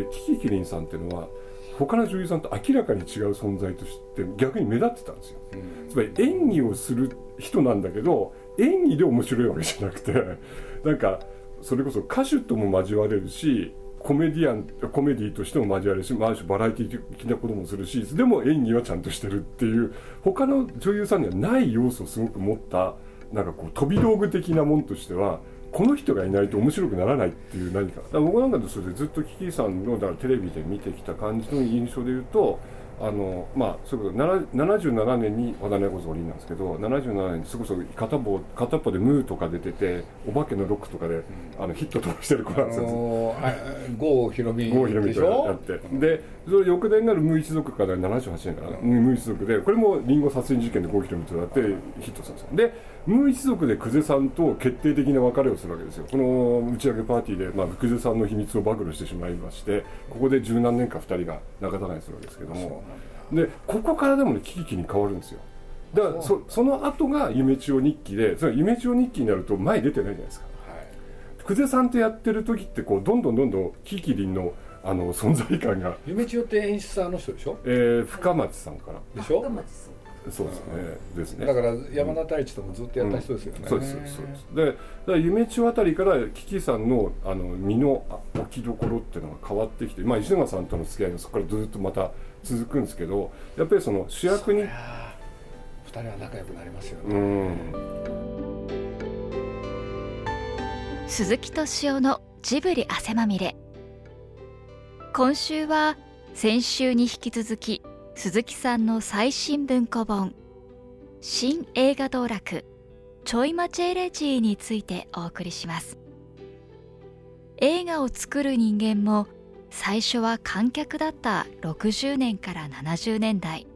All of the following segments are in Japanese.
ってキキキリンさんっていうのは他の女優さんと明らかに違う存在として逆に目立ってたんですよ、つまり演技をする人なんだけど演技で面白いわけじゃなくてなんかそれこそ歌手とも交われるしコメディアンコメディとしても交わるし、まあ、バラエティ的なこともするしでも演技はちゃんとしてるっていう他の女優さんにはない要素をすごく持ったなんかこう飛び道具的なもんとしてはこの人がいないと面白くならないっていう何か。だから僕なんかでそれでずっとキキさんのだからテレビで見てきた感じの印象で言うとあのまあそれこそ77年に和田猫ぞりなんですけど77年にそれこそ片方片っぽで「ムー」とか出てて「お化けのロック」とかで、うん、あのヒット飛ばしてる子なんですよ。郷ひろみ郷ひろみとやって、うん、でそれ翌年になる「ムー一族」から78年かな「うん、ムー一族」でこれもリンゴ殺人事件で郷ひろみとやってヒットしたんですよ。でムー一族で久世さんと決定的な別れをするわけですよ。この打ち上げパーティーで、まあ、久世さんの秘密を暴露してしまいましてここで十何年か2人が仲違いするわけですけどもでここからでもねキキキに変わるんですよ。だからそその後が夢千代日記でその夢千代日記になると前出てないじゃないですか、はい、久世さんとやってる時ってこうどんどんどんどんキキリンのあの存在感が。夢千代って演出家の人でしょ？えー、深町さんから。でしょ？深町さん。そうですね。ですね。だから山田太一ともずっとやった人ですよね、そうですそうです。でだから夢千代あたりからキキさんのあの身の置きどころっていうのが変わってきて、まあ、石永さんとの付き合いがそこからずっとまた続くんですけどやっぱりその主役に2人は仲良くなりますよね、うん、鈴木敏夫のジブリ汗まみれ。今週は先週に引き続き鈴木さんの最新文庫本新映画道楽ちょいマチェレジーについてお送りします。映画を作る人間も最初は観客だった60年から70年代。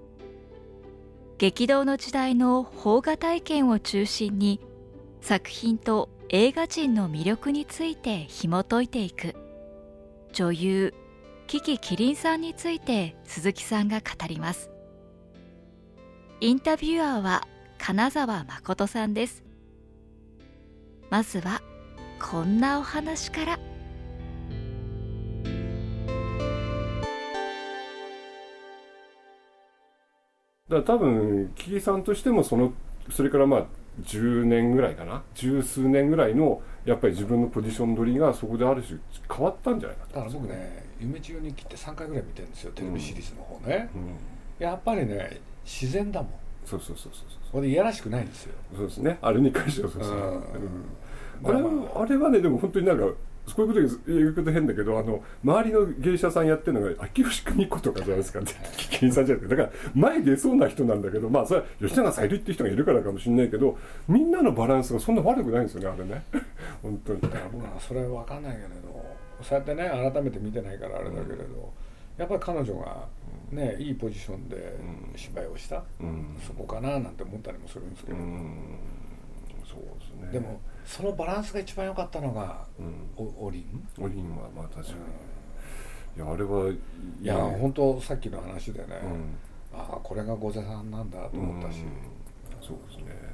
激動の時代の邦画体験を中心に作品と映画人の魅力について紐解いていく。女優キキキリンさんについて鈴木さんが語ります。インタビュアーは金沢誠さんです。まずはこんなお話から。だ多分キキさんとしてもそのそれからまあ10年ぐらいかな？十数年ぐらいのやっぱり自分のポジション取りがそこである種変わったんじゃないかだから僕ね「夢中日記」って3回ぐらい見てるんですよテレビシリーズの方ね、うん。うん、やっぱりね自然だもん。そうそうそうそうこれでいやらしくないんですよ。そうですね。あれに関してはそうですね、う。ん。あれあれはねでも本当になんかそういうこと言うこと変だけどあの周りの芸者さんやってるのが秋吉久美子とかじゃないですかキリさんじゃなくて。だから前出そうな人なんだけどまあそれは吉永さんいるって人がいるからかもしれないけどみんなのバランスがそんな悪くないんですよねあれね。本当に。だから僕はそれ分かんないけれどそうやってね改めて見てないからあれだけれど、うん、やっぱり彼女がね、いいポジションで芝居をした、うん、そこかななんて思ったりもするんですけど、うん、そうですね。でもそのバランスが一番良かったのが、うん、おおりん？おりんはまあ確かに、いやあれはいや本当さっきの話でね、ああこれが御座さんなんだと思ったし、そうですね。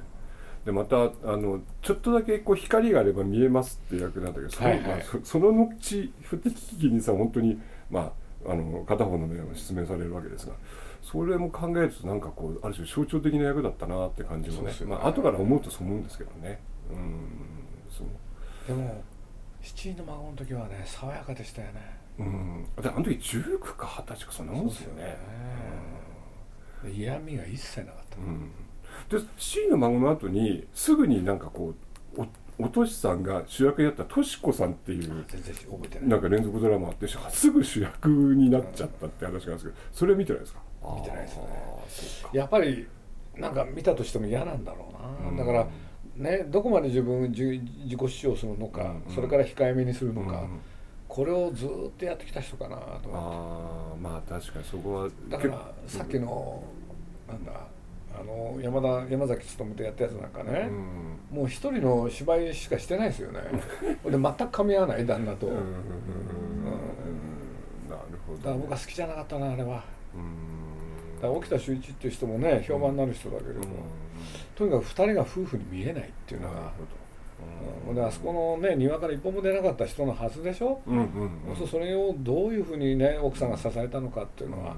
でまたあのちょっとだけこう光があれば見えますって役なんだけどその,、はいはい、そその後不適期にさ本当にまああの片方の目を失明されるわけですがそれも考えるとなんかこうある種象徴的な役だったなって感じもね。ね。まあ後から思うとそう思うんですけどね。うんそう。でも七人の孫の時はね爽やかでしたよね。うん。であの時19か20歳かそんなもんですよね。嫌味が一切なかった、うん、で七人の孫の後にすぐになんかこうおおとしさんが主役やったとしこさんっていうなんか連続ドラマあってすぐ主役になっちゃったって話があるんですけどそれ見てないですか？見てないですね。やっぱりなんか見たとしても嫌なんだろうな、だからね、どこまで自分自己主張するのか、うんうん、それから控えめにするのか、うん、これをずっとやってきた人かなと思って。あまあ確かにそこはだからさっきの、うん、なんだあの山田山崎努とやったやつなんかね、うん、もう一人の芝居しかしてないですよね。で全く噛み合わない旦那と、なるほど、だから僕は好きじゃなかったなあれは、だ沖田修一っていう人もね評判になる人だけれども、とにかく2人が夫婦に見えないっていうのがうん、であそこのね庭から一歩も出なかった人のはずでしょ、うんうんうん、そそれをどういうふうにね奥さんが支えたのかっていうのは、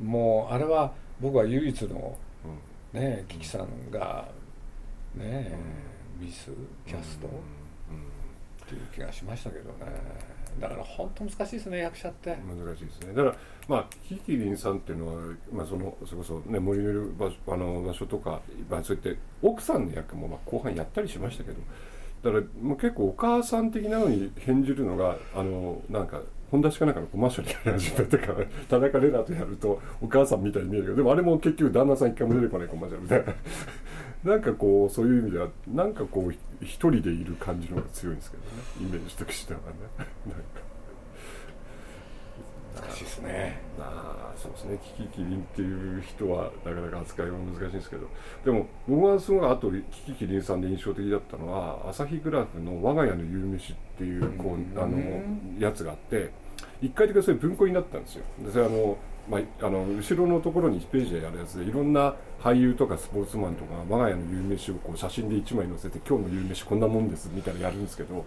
うん、もうあれは僕は唯一の、ねキキさんがね、ミスキャスト、っていう気がしましたけどねだから本当難しいですね役者って。難しいですね。だからまあキキリンさんっていうのは、まあ、そのそれこそね森のいる場所あの場所とか、まあ、そうやって奥さんの役もまあ後半やったりしましたけどだからもう結構お母さん的なのに返じるのがあのなんか本田しかなんかのコマーシャルやり始めてから田中玲奈とやるとお母さんみたいに見えるけどでもあれも結局旦那さん一回も出てこないコマーシャルでなんかこうそういう意味ではなんかこう一人でいる感じの方が強いんですけどね。イメージとしてはね。なんか。難しいですね。ああそうですね。キキキリンっていう人はなかなか扱いは難しいんですけど。でも僕はすごいあとキキキリンさんで印象的だったのは朝日グラフの「我が家の夕飯」っていうこうあのやつがあって1回だけそれ文庫になったんですよ。でそれあのまあ、あの後ろのところに1ページでやるやつでいろんな俳優とかスポーツマンとか我が家の夕飯をこう写真で1枚載せて今日の夕飯こんなもんですみたいなやるんですけど、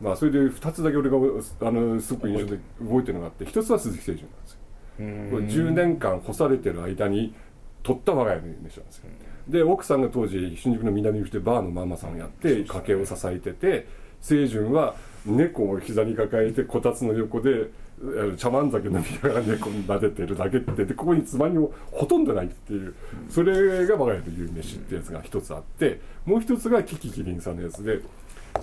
まあ、それで2つだけ俺があのすごく印象で覚えてるのがあって1つは鈴木誠純なんですよ。これ10年間干されてる間に撮った我が家の夕飯なんですよ。で奥さんが当時新宿の南口でバーのママさんをやって家計を支えてて清純は猫を膝に抱えてこたつの横で茶碗酒飲みながら猫に撫でてるだけってでここにつまみもほとんどないっていうそれが我が家の夕飯ってやつが一つあってもう一つがキキキリンさんのやつで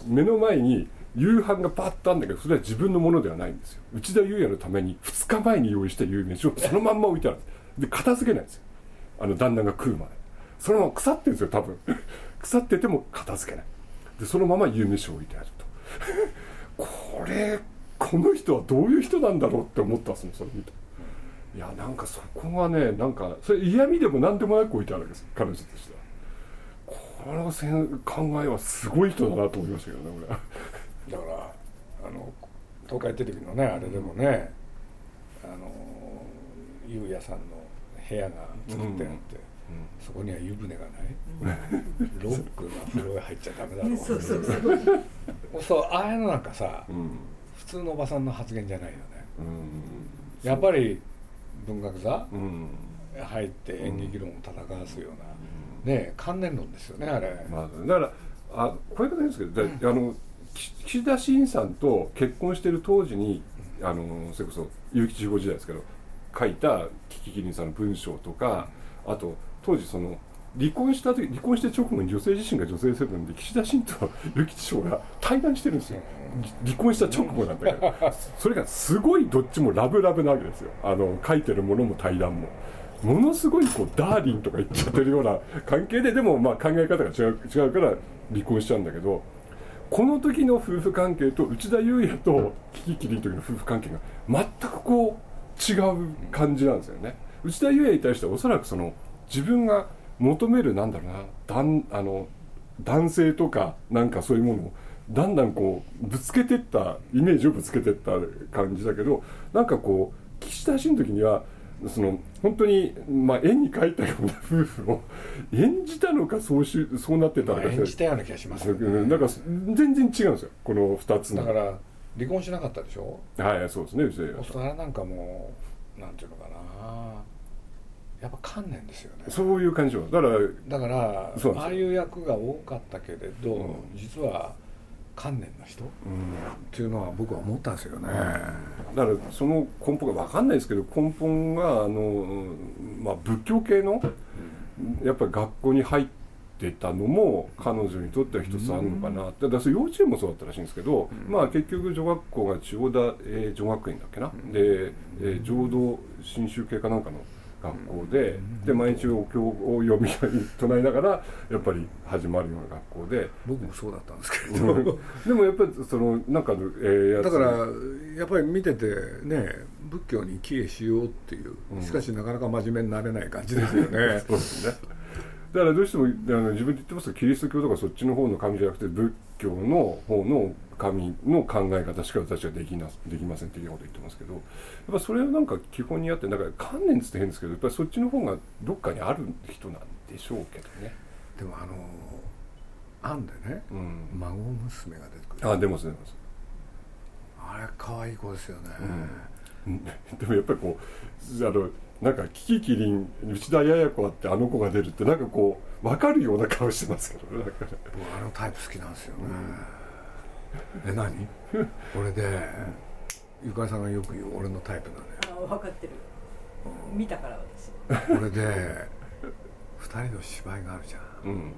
目の前に夕飯がパッとあるんだけどそれは自分のものではないんですよ。内田裕也のために2日前に用意した夕飯をそのまんま置いてあるんです。で片付けないんですよ。あの旦那が食うまで。そのまま腐ってるんですよ多分。腐ってても片付けない。でそのまま夕飯を置いてあると。これこの人はどういう人なんだろうって思ったんですもんそれ見て。いやなんかそこがねなんかそれ嫌味でも何でもなく置いてあるわけです彼女としては。この考えはすごい人だなと思いましたけどね俺だからあの東海テレビのねあれでもね、あのゆうやさんの部屋が作ってあって、うん。そこには湯船がない、ロックが風呂へ入っちゃダメだろう。そうそうそう。そうああいうのなんかさ、普通のおばさんの発言じゃないよね、やっぱり文学座、入って演劇論を戦わすような、ね観念論ですよねあれ、まあ、だからあこういうことですけど、あの岸田新さんと結婚してる当時にあのそれこそ結城地方時代ですけど書いたキキキリンさんの文章とかあと当時その離婚した時離婚して直後に女性自身が女性セブンで岸田新と結城師匠が対談してるんですよ。離婚した直後なんだけどそれがすごいどっちもラブラブなわけですよ。あの書いてるものも対談も。ものすごいこうダーリンとか言っちゃってるような関係ででもまあ考え方が違う違うから離婚しちゃうんだけどこの時の夫婦関係と内田裕也とキキキリンの時の夫婦関係が全くこう違う感じなんですよね。内田裕也に対してはおそらくその自分が求めるなんだろうなだんあの男性とかなんかそういうものをだんだんこうぶつけてったイメージをぶつけてった感じだけどなんかこう岸田氏の時にはその本当に、まあ、絵に描いたような夫婦を 演じたのかそうしそうなってたのか。演じたような気がします、ね、なんか全然違うんですよ。この2つだから離婚しなかったでしょ？はいそうですね。そうするとなんかもうなんていうのかな。やっぱ観念ですよね。そういう感じは。だからだからああいう役が多かったけれど、うん、実は観念の人、うん、っていうのは僕は思ったんですよね、うん、だからその根本が分かんないですけど根本があの、まあ、仏教系の、やっぱり学校に入ってたのも彼女にとっては一つあるのかな、うん、だ幼稚園もそうだったらしいんですけど、まあ結局女学校が千代田、えー、女学院だっけな、で、えー、浄土真宗系かなんかの学校でで毎日お経を読み 唱えながらやっぱり始まるような学校で。僕もそうだったんですけど。でもやっぱりそのなんかの、えー、だからやっぱり見ててね仏教に帰依しようっていう。しかしなかなか真面目になれない感じですよね。そうですねだからどうしてもあの自分で言ってますけどキリスト教とかそっちの方の神じゃなくて仏教の方の神の考え方しか私はできなできませんっていうこと言ってますけどやっぱそれはなんか基本にあってなんか観念つって変ですけどやっぱりそっちの方がどっかにある人なんでしょうけどね。でもあの案でね、うん、孫娘が出てくる。あ出ます出ます。あれ可愛い子ですよね、うん、でもやっぱりこうあのなんかキキキリン内田也子あってあの子が出るってなんかこう分かるような顔してますけどね。あのタイプ好きなんですよね、うん、え何？俺でゆかりさんがよく言う俺のタイプなのよあ分かってる。見たから私。俺で2人の芝居があるじゃん、うん、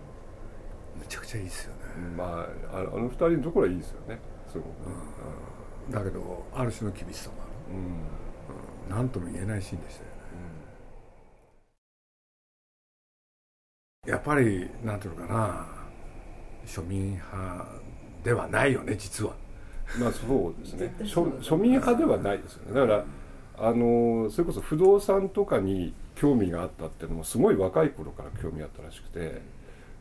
めちゃくちゃいいですよね、まああの2人のところはいいですよね。すごく、うん、だけどある種の厳しさもある、うん、何とも言えないシーンでしたよやっぱりなんていうのかな。庶民派ではないよね実は。まあそうですね。庶民派ではないですよね。だからあのそれこそ不動産とかに興味があったっていうのもすごい若い頃から興味あったらしくて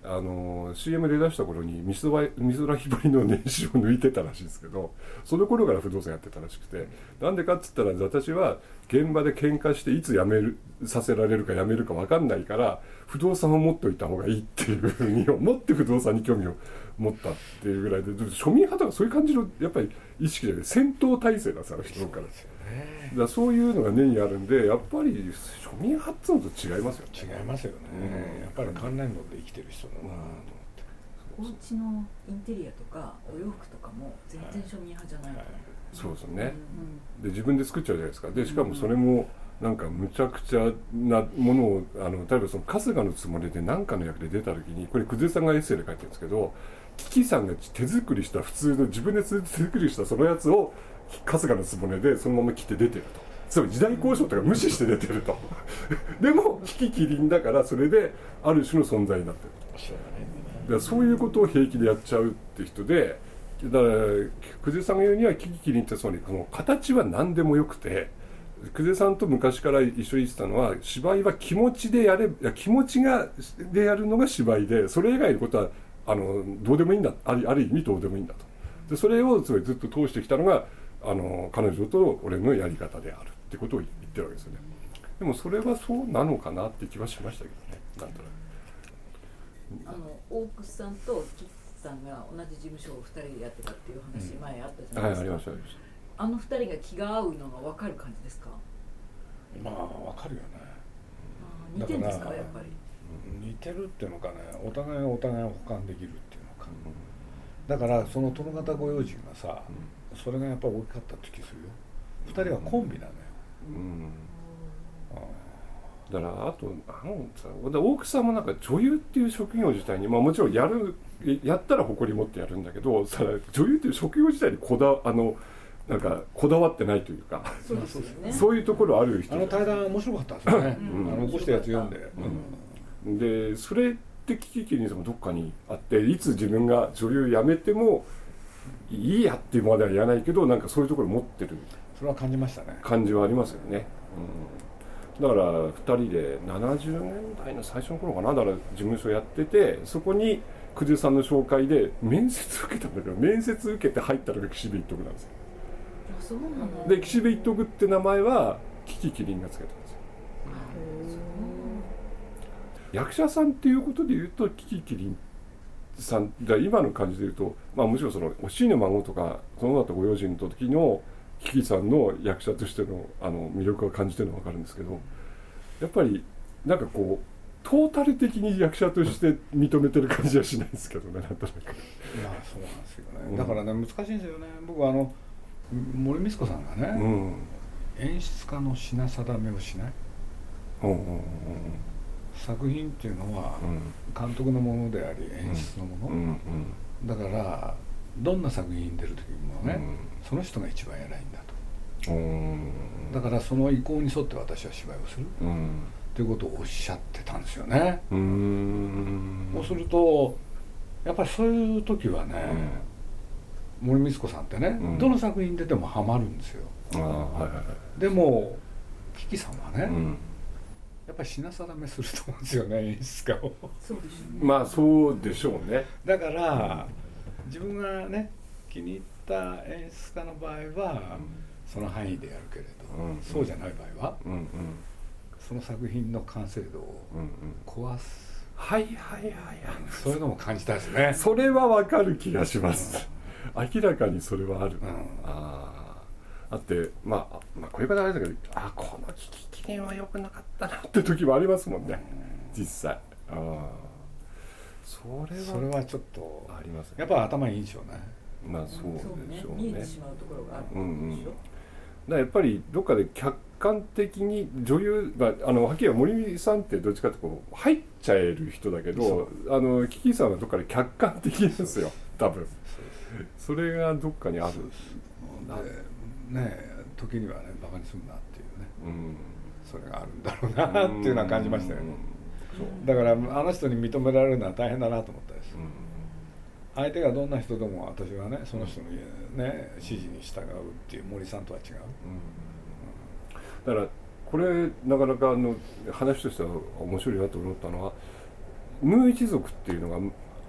あの CM で出した頃に美空ひばりの年収を抜いてたらしいんですけどその頃から不動産やってたらしくてなんでかっつったら私は現場で喧嘩していつ辞めるさせられるか辞めるか分かんないから不動産を持っておいた方がいいっていうふうに思って不動産に興味を持ったっていうぐらいで庶民派とかそういう感じのやっぱり意識で戦闘態勢なんですあの人から。だそういうのが根にあるんでやっぱり庶民派っつうのと違いますよね。違いますよね、うん、やっぱり関連論で生きてる人だなと思って、お家のインテリアとかお洋服とかも全然庶民派じゃない、はい、そうですね、うん、で自分で作っちゃうじゃないですか。でしかもそれもなんかむちゃくちゃなものをあの例えばその春日のつもりで何かの役で出た時にこれ久世さんがエッセイで書いてるんですけどキキさんが手作りした普通の自分で手作りしたそのやつを春日の局でそのまま着て出てると。つまり時代交渉とか無視して出てると。でもキキキリンだからそれである種の存在になってるだからそういうことを平気でやっちゃうって人でだから久世さんが言うにはキキキリンってつまりこの形は何でもよくて久世さんと昔から一緒に言ってたのは芝居は気持ちでやれ気持ちがでやるのが芝居でそれ以外のことはあのどうでもいいんだあるある意味どうでもいいんだと。でそれをつまりずっと通してきたのがあの彼女と俺のやり方であるってことを言ってるわけですよね。でもそれはそうなのかなって気はしましたけどねなんとなく。あの大楠さんとキッさんが同じ事務所を2人でやってたっていう話、前あったじゃないですか、はい、ありましたあの2人が気が合うのが分かる感じですか？まあ分かるよね。似てるんですかやっぱり。似てるっていうのかねお互いがお互いを補完できるっていうのか、だからその殿方御用心がさ、それがやっぱ大きかったって気するよ。2人はコンビなのよ、うん。だからあとなんさ大草さんもなんか女優っていう職業自体に、まあ、もちろんやるやったら誇り持ってやるんだけどさ女優っていう職業自体にこだあのなんかこだわってないというかそうですね、そういうところある人。あの対談面白かったですよね、うん、あの起こしたやつ読んで、うん、でそれってキキキリンさんもどっかにあっていつ自分が女優辞めてもいいやっていうまでは言わないけどなんかそういうところ持ってる。それは感じましたね。感じはありますよね、うん、だから2人で70年代の最初の頃かな。だから事務所やっててそこに久世さんの紹介で面接受けたんだけど面接受けて入ったのが岸辺一徳なんですよ。そうなんで岸辺一徳って名前はキキキリンがつけたんですよ。役者さんっていうことで言うとキキキリンさんじゃ今の感じで言うと、まあ、もちろんそのおしいの孫とかその後ご用心の時のキキさんの役者としてのあの魅力を感じてるのは分かるんですけどやっぱりなんかこうトータル的に役者として認めてる感じはしないですけどねなんとなく。まあそうなんですよね、うん、だからね難しいんですよね。僕はあの森光子さんがね、うん、演出家の品定めをしない、うんうんうんうん作品っていうのは監督のものであり演出のもの、だからどんな作品に出る時もね、その人が一番偉いんだと、だからその意向に沿って私は芝居をする、ということをおっしゃってたんですよね。そうするとやっぱりそういう時はね、森光子さんってね、どの作品に出てもハマるんですよ、でもキキさんはね、やっぱり品定めすると思うんですよね 演出家を。そうでしょうね。まあそうでしょうね。だから、自分がね気に入った演出家の場合は、その範囲でやるけれど、うんうん、そうじゃない場合は、うんうん、その作品の完成度を壊す。はいはいはいそういうのも感じたですね。それはわかる気がします、うん、明らかにそれはある、うん、ああって、まあ、まあこういう方あれだけどあこの危機記念は良くなかったなって時もありますもんね、実際。ああそれはそれはちょっとあります、ね、やっぱ頭いいんでしょうね。まあそうでしょうね、見えてしまうところがあるんでしょ、うんうん。だやっぱりどっかで客観的に女優、まあ、あのはっきり森さんってどっちかってこう入っちゃえる人だけどあのキキさんはどっかで客観的ですよ。多分。それがどっかにある。ね時にはねバカにするなっていうね、うん、それがあるんだろうなっていうのは感じましたよね、だからあの人に認められるのは大変だなと思ったです、うん相手がどんな人でも私はねその人の、ね、指示に従うっていう森さんとは違う、うん、だからこれなかなかあの話としては面白いなと思ったのはムー一族っていうのが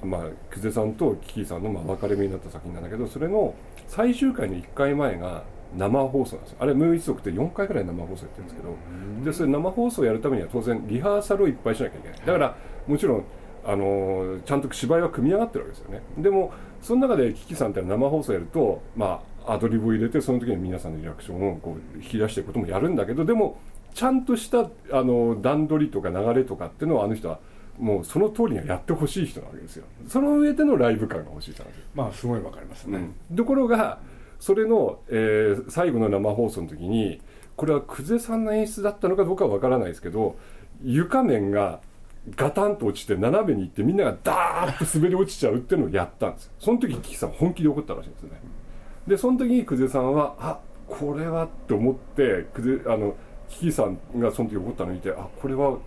まあ久世さんとキキさんのまあ分かれ目になった作品なんだけどそれの最終回の1回前が生放送なんですよ。あれムー一族って4回ぐらい生放送やってるんですけどでそれ生放送をやるためには当然リハーサルをいっぱいしなきゃいけない。だからもちろんあのちゃんと芝居は組み上がってるわけですよね。でもその中でキキさんって生放送やるとまあアドリブを入れてその時に皆さんのリアクションをこう引き出していくこともやるんだけどでもちゃんとしたあの段取りとか流れとかっていうのはあの人はもうその通りにはやってほしい人なわけですよ。その上でのライブ感が欲しい人なんです。よまあすごいわかりますね、うん、ところがそれの、えー、最後の生放送の時にこれは久世さんの演出だったのかどうかはわからないですけど床面がガタンと落ちて斜めに行ってみんながダーッと滑り落ちちゃうっていうのをやったんです。その時キキさん本気で怒ったらしいんですね。でその時に久世さんはあこれはって思って久世あのキキさんがその時怒ったのを見てあこれは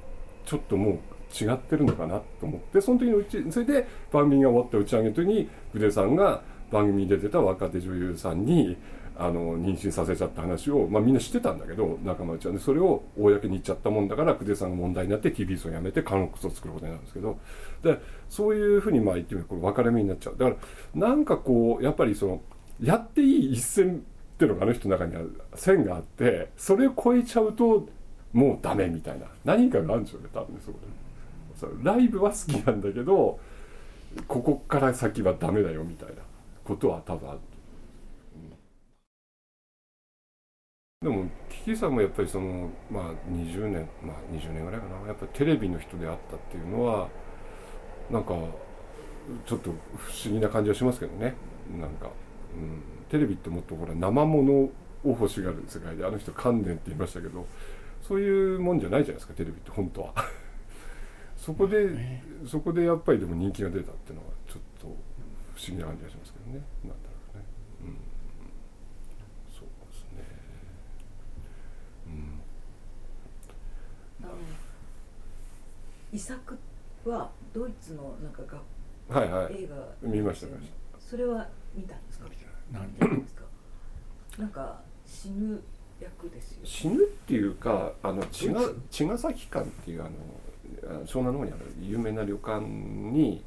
ちょっともう違ってるのかなと思ってその時のうちそれで番組が終わった打ち上げの時に久世さんが番組に出てた若手女優さんにあの妊娠させちゃった話を、まあ、みんな知ってたんだけど仲間内は。ねそれを公に言っちゃったもんだから久世さんが問題になって TBS を辞めてカノックスを作ることになるんですけど。でそういうふうにまあ言ってみると分かれ目になっちゃう。だからなんかこうやっぱりそのやっていい一線っていうのがあの人の中には線があってそれを超えちゃうともうダメみたいな何かがあるんでしょうね多分ねそこで。ライブは好きなんだけどここから先はダメだよみたいな。ことは多分ある。でもキキさんもやっぱりそのまあ20年まあ20年ぐらいかな。やっぱりテレビの人であったっていうのはなんかちょっと不思議な感じはしますけどね。なんか、うん、テレビってもっとほら生ものを欲しがる世界であの人観念って言いましたけどそういうもんじゃないじゃないですかテレビって本当は。そこで、そこでやっぱりでも人気が出たっていうのはちょっと不思議な感じがしますけどね。なん。だろうね。うん。そうですね。うん。遺作はドイツのなん。かが、はいはい、映画見ました見ましたそれは見たん。ですか何ですかなん。か死ぬ役ですよ死ぬっていうかあの茅ヶ崎館っていうあの湘南の方にある有名な旅館に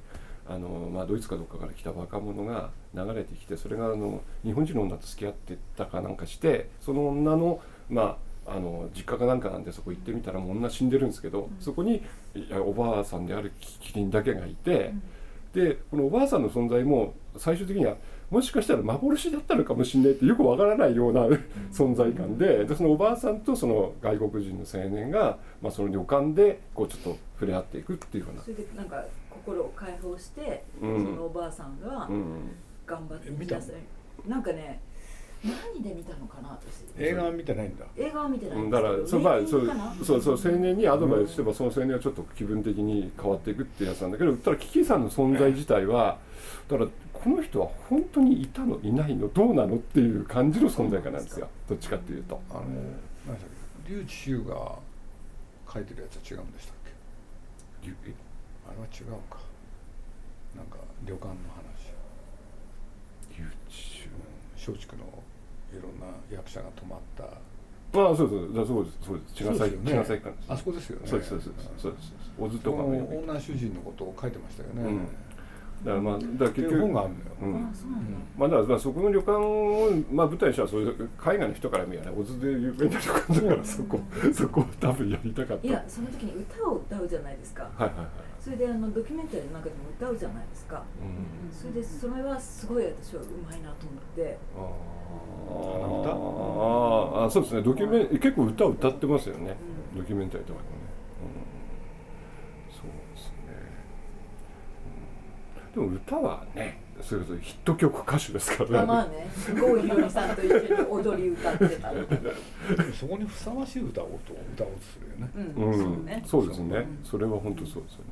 あの、まあ、ドイツかどっかから来た若者が流れてきてそれがあの日本人の女と付き合ってたかなんかしてその女のまああの実家かなんかなんでそこ行ってみたらもう女死んでるんですけど、そこにおばあさんであるキリンだけがいて、でこのおばあさんの存在も最終的にはもしかしたら幻だったのかもしれないってよくわからないような存在感ででそのおばあさんとその外国人の青年が、まあ、その旅館でこうちょっと触れ合っていくっていうような。それでなんか心を解放して、うん、そのおばあさんが頑張ってください、なんかね何で見たのかな私。映画は見てないんだ。映画は見てないだからそ,、まあ、そうそうそう青年にアドバイスしても、その青年はちょっと気分的に変わっていくってやつなんだけどただキキさんの存在自体はだからこの人は本当にいたのいないのどうなのっていう感じの存在感なんですよ。どっちかっていうと。あの何だっけ？笠智秀が書いてるやつは違うんでしたっけ？あれは違うか。なんか旅館の話。笠智秀松竹のいろんな役者が泊まった。ああそうそうだそうです。そうです茅ヶ崎茅ヶ崎館あそこですよね。そうですそうですそうです。小津とかも女主人のことを書いてましたよね、だからまあだから結局本があるのよ、うん、まあだからそこの旅館をまあ舞台にしたらそういう海外の人から見ればね小津で有名な旅館だからそこそこを多分やりたかった。いやその時に歌を歌うじゃないですか。はいはいはい。それであのドキュメンタリーの中でも歌うじゃないですか、うん、それでそれはすごい私はうまいなと思って。あああそうですね。ドキュメン結構歌を歌ってますよね、うん、ドキュメンタリーとかねでも歌はねそれこそヒット曲歌手ですからね。まあね、郷ひろみさんと一緒に踊り歌ってた。そこにふさわしい歌をと歌おうとするよね。うん、そうね。そうですね。それは本当そうですよね。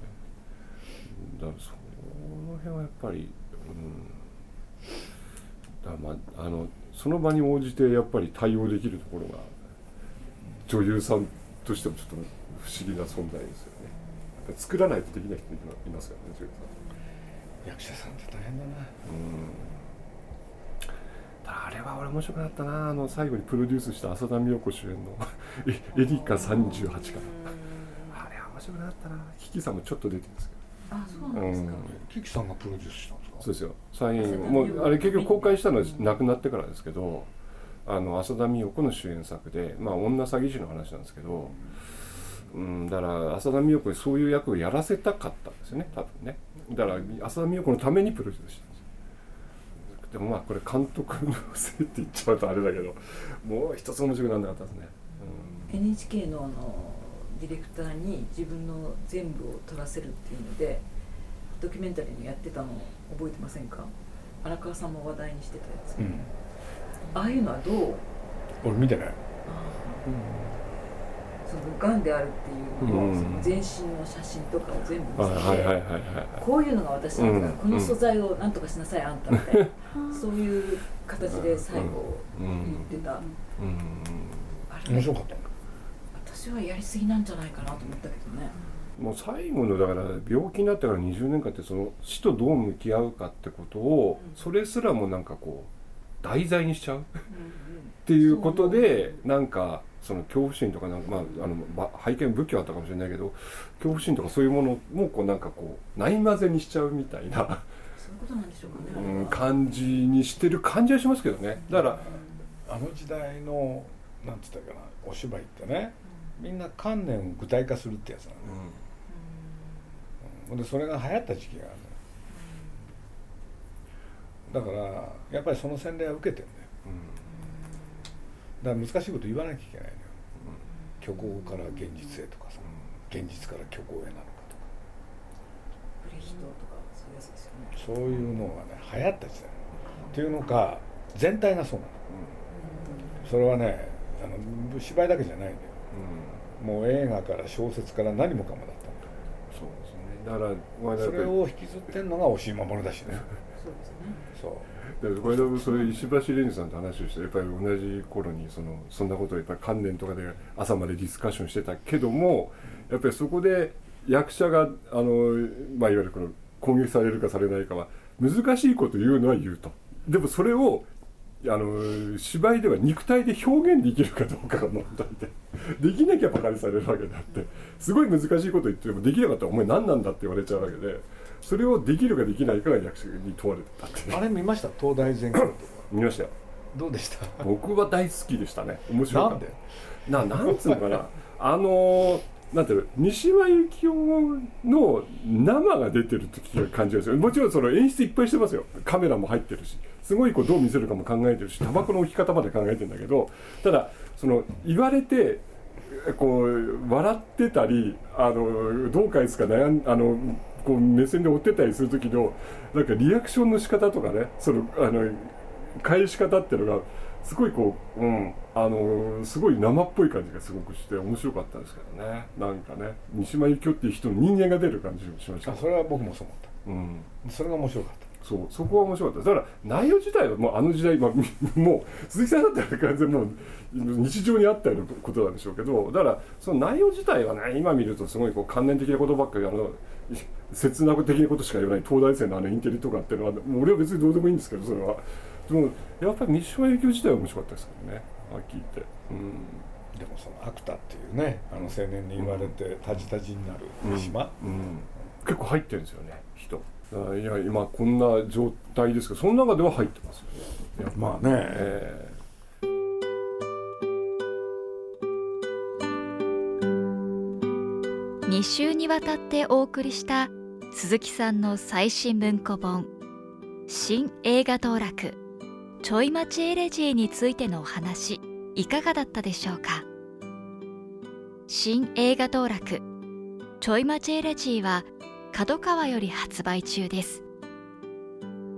だからその辺はやっぱり、うん、だまああのその場に応じてやっぱり対応できるところが女優さんとしてもちょっと不思議な存在ですよね。作らないとできない人いますからね、女優さん。役者さんって大変だな。うん。あれは俺面白くなったな。あの最後にプロデュースした浅田美代子主演の「エリカ38」かあれは面白くなったな。キキさんもちょっと出てるんですけど。あそうなんですか、キキさんがプロデュースしたんですか？そうですよ。サインもうあれ結局公開したのは亡くなってからですけどあの浅田美代子の主演作でまあ女詐欺師の話なんですけど、うん、だから浅田美代子にそういう役をやらせたかったんですよね多分ねだから浅田美代子のためにプロデュースしたんですでもまあこれ監督のせいって言っちゃうとあれだけどもう一つ面白くならなかったですね、うん、NHK のあのディレクターに自分の全部を撮らせるっていうのでドキュメンタリーのやってたの覚えてませんか？荒川さんも話題にしてたやつ、うん、ああいうのはどう？俺見てない、そのがんであるっていうのを、その全身の写真とかを全部見せてこういうのが私なんだから、この素材を何とかしなさいあんたみたいな、そういう形で最後言ってた、面白かった。私はやりすぎなんじゃないかなと思ったけどね。もう最後のだから病気になってから20年間ってその死とどう向き合うかってことを、それすらもなんかこう題材にしちゃう、っていうことでなんかその恐怖心とかなんか、まあ、あの背景に仏教あったかもしれないけど恐怖心とかそういうものもこうなんかこうないまぜにしちゃうみたいなそういうことなんでしょうかね、うん、感じにしてる感じはしますけどね。だからあの時代のなんて言ったかなお芝居ってねみんな観念を具体化するってやつなのね、うん、でそれが流行った時期があるのだからやっぱりその洗礼は受けてるんだよ、うん。だから難しいこと言わなきゃいけないのよ、虚構から現実へとかさ、現実から虚構へなのかとか。プレヒトとかそういうやつですよね。そういうのがね流行った時代。っていうのか全体がそうなの、それはねあの芝居だけじゃないんだよ、もう映画から小説から何もかもだったんだそうですね。だからそれを引きずってんのが押井守だしね そうですねそうこれでそれ石橋蓮司さんと話をしてやっぱり同じ頃にそのそんなことをやっぱり関連とかで朝までディスカッションしてたけどもやっぱりそこで役者があの、まあ、いわゆるこの攻撃されるかされないかは難しいこと言うのは言うとでもそれをあの芝居では肉体で表現できるかどうかが問題でできなきゃバカにされるわけであってすごい難しいこと言ってもできなかったらお前何なんだって言われちゃうわけで。それをできるかできないかが役者に問われてたってあれ見ました？東大全国見ましたよ。どうでした？僕は大好きでしたね。面白かった。ななんつうのかな。あのなんていうの西島由紀夫の生が出てる時が感じるんですよもちろんその演出いっぱいしてますよ。カメラも入ってるし。すごいこうどう見せるかも考えてるし。タバコの置き方まで考えてるんだけど。ただその言われてこう笑ってたりあのどう返すか悩んあのこう目線で追ってたりする時のなんかリアクションの仕方とかねそのあの返し方っていうのがすごいこう、うん、あのすごい生っぽい感じがすごくして面白かったですけどね。なんかね三島由紀夫っていう人の人間が出る感じがしました、それは僕もそう思った、うん、それが面白かったそうそこは面白かった。だから内容自体はもうあの時代、まあ、もう鈴木さんだったら完全もう日常にあったようなことなんでしょうけどだからその内容自体はね今見るとすごいこう関連的なことばっかりあの切な的なことしか言わない東大生のあのインテリとかっていうのは俺は別にどうでもいいんですけどそれは。でもやっぱり三島由紀夫自体は面白かったですけどねあ聞いて、うん、でもそのアクタっていうねあの青年に言われてタジタジになる三島、うん、うん、結構入ってるんですよね。人いや今こんな状態ですけどその中では入ってますよね。まあね、えー、2週にわたってお送りした鈴木さんの最新文庫本「新映画道楽。ちょい待ちエレジー」についてのお話いかがだったでしょうか？新映画道楽。ちょい待ちエレジーは角川より発売中です。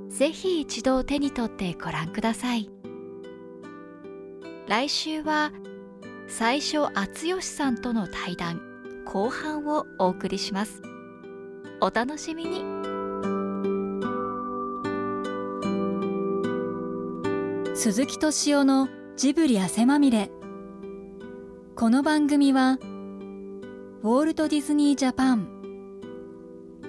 ぜひ一度手に取ってご覧ください。来週は最初厚吉さんとの対談後半をお送りします。お楽しみに。鈴木敏夫のジブリ汗まみれ。この番組はウォールト・ディズニー・ジャパン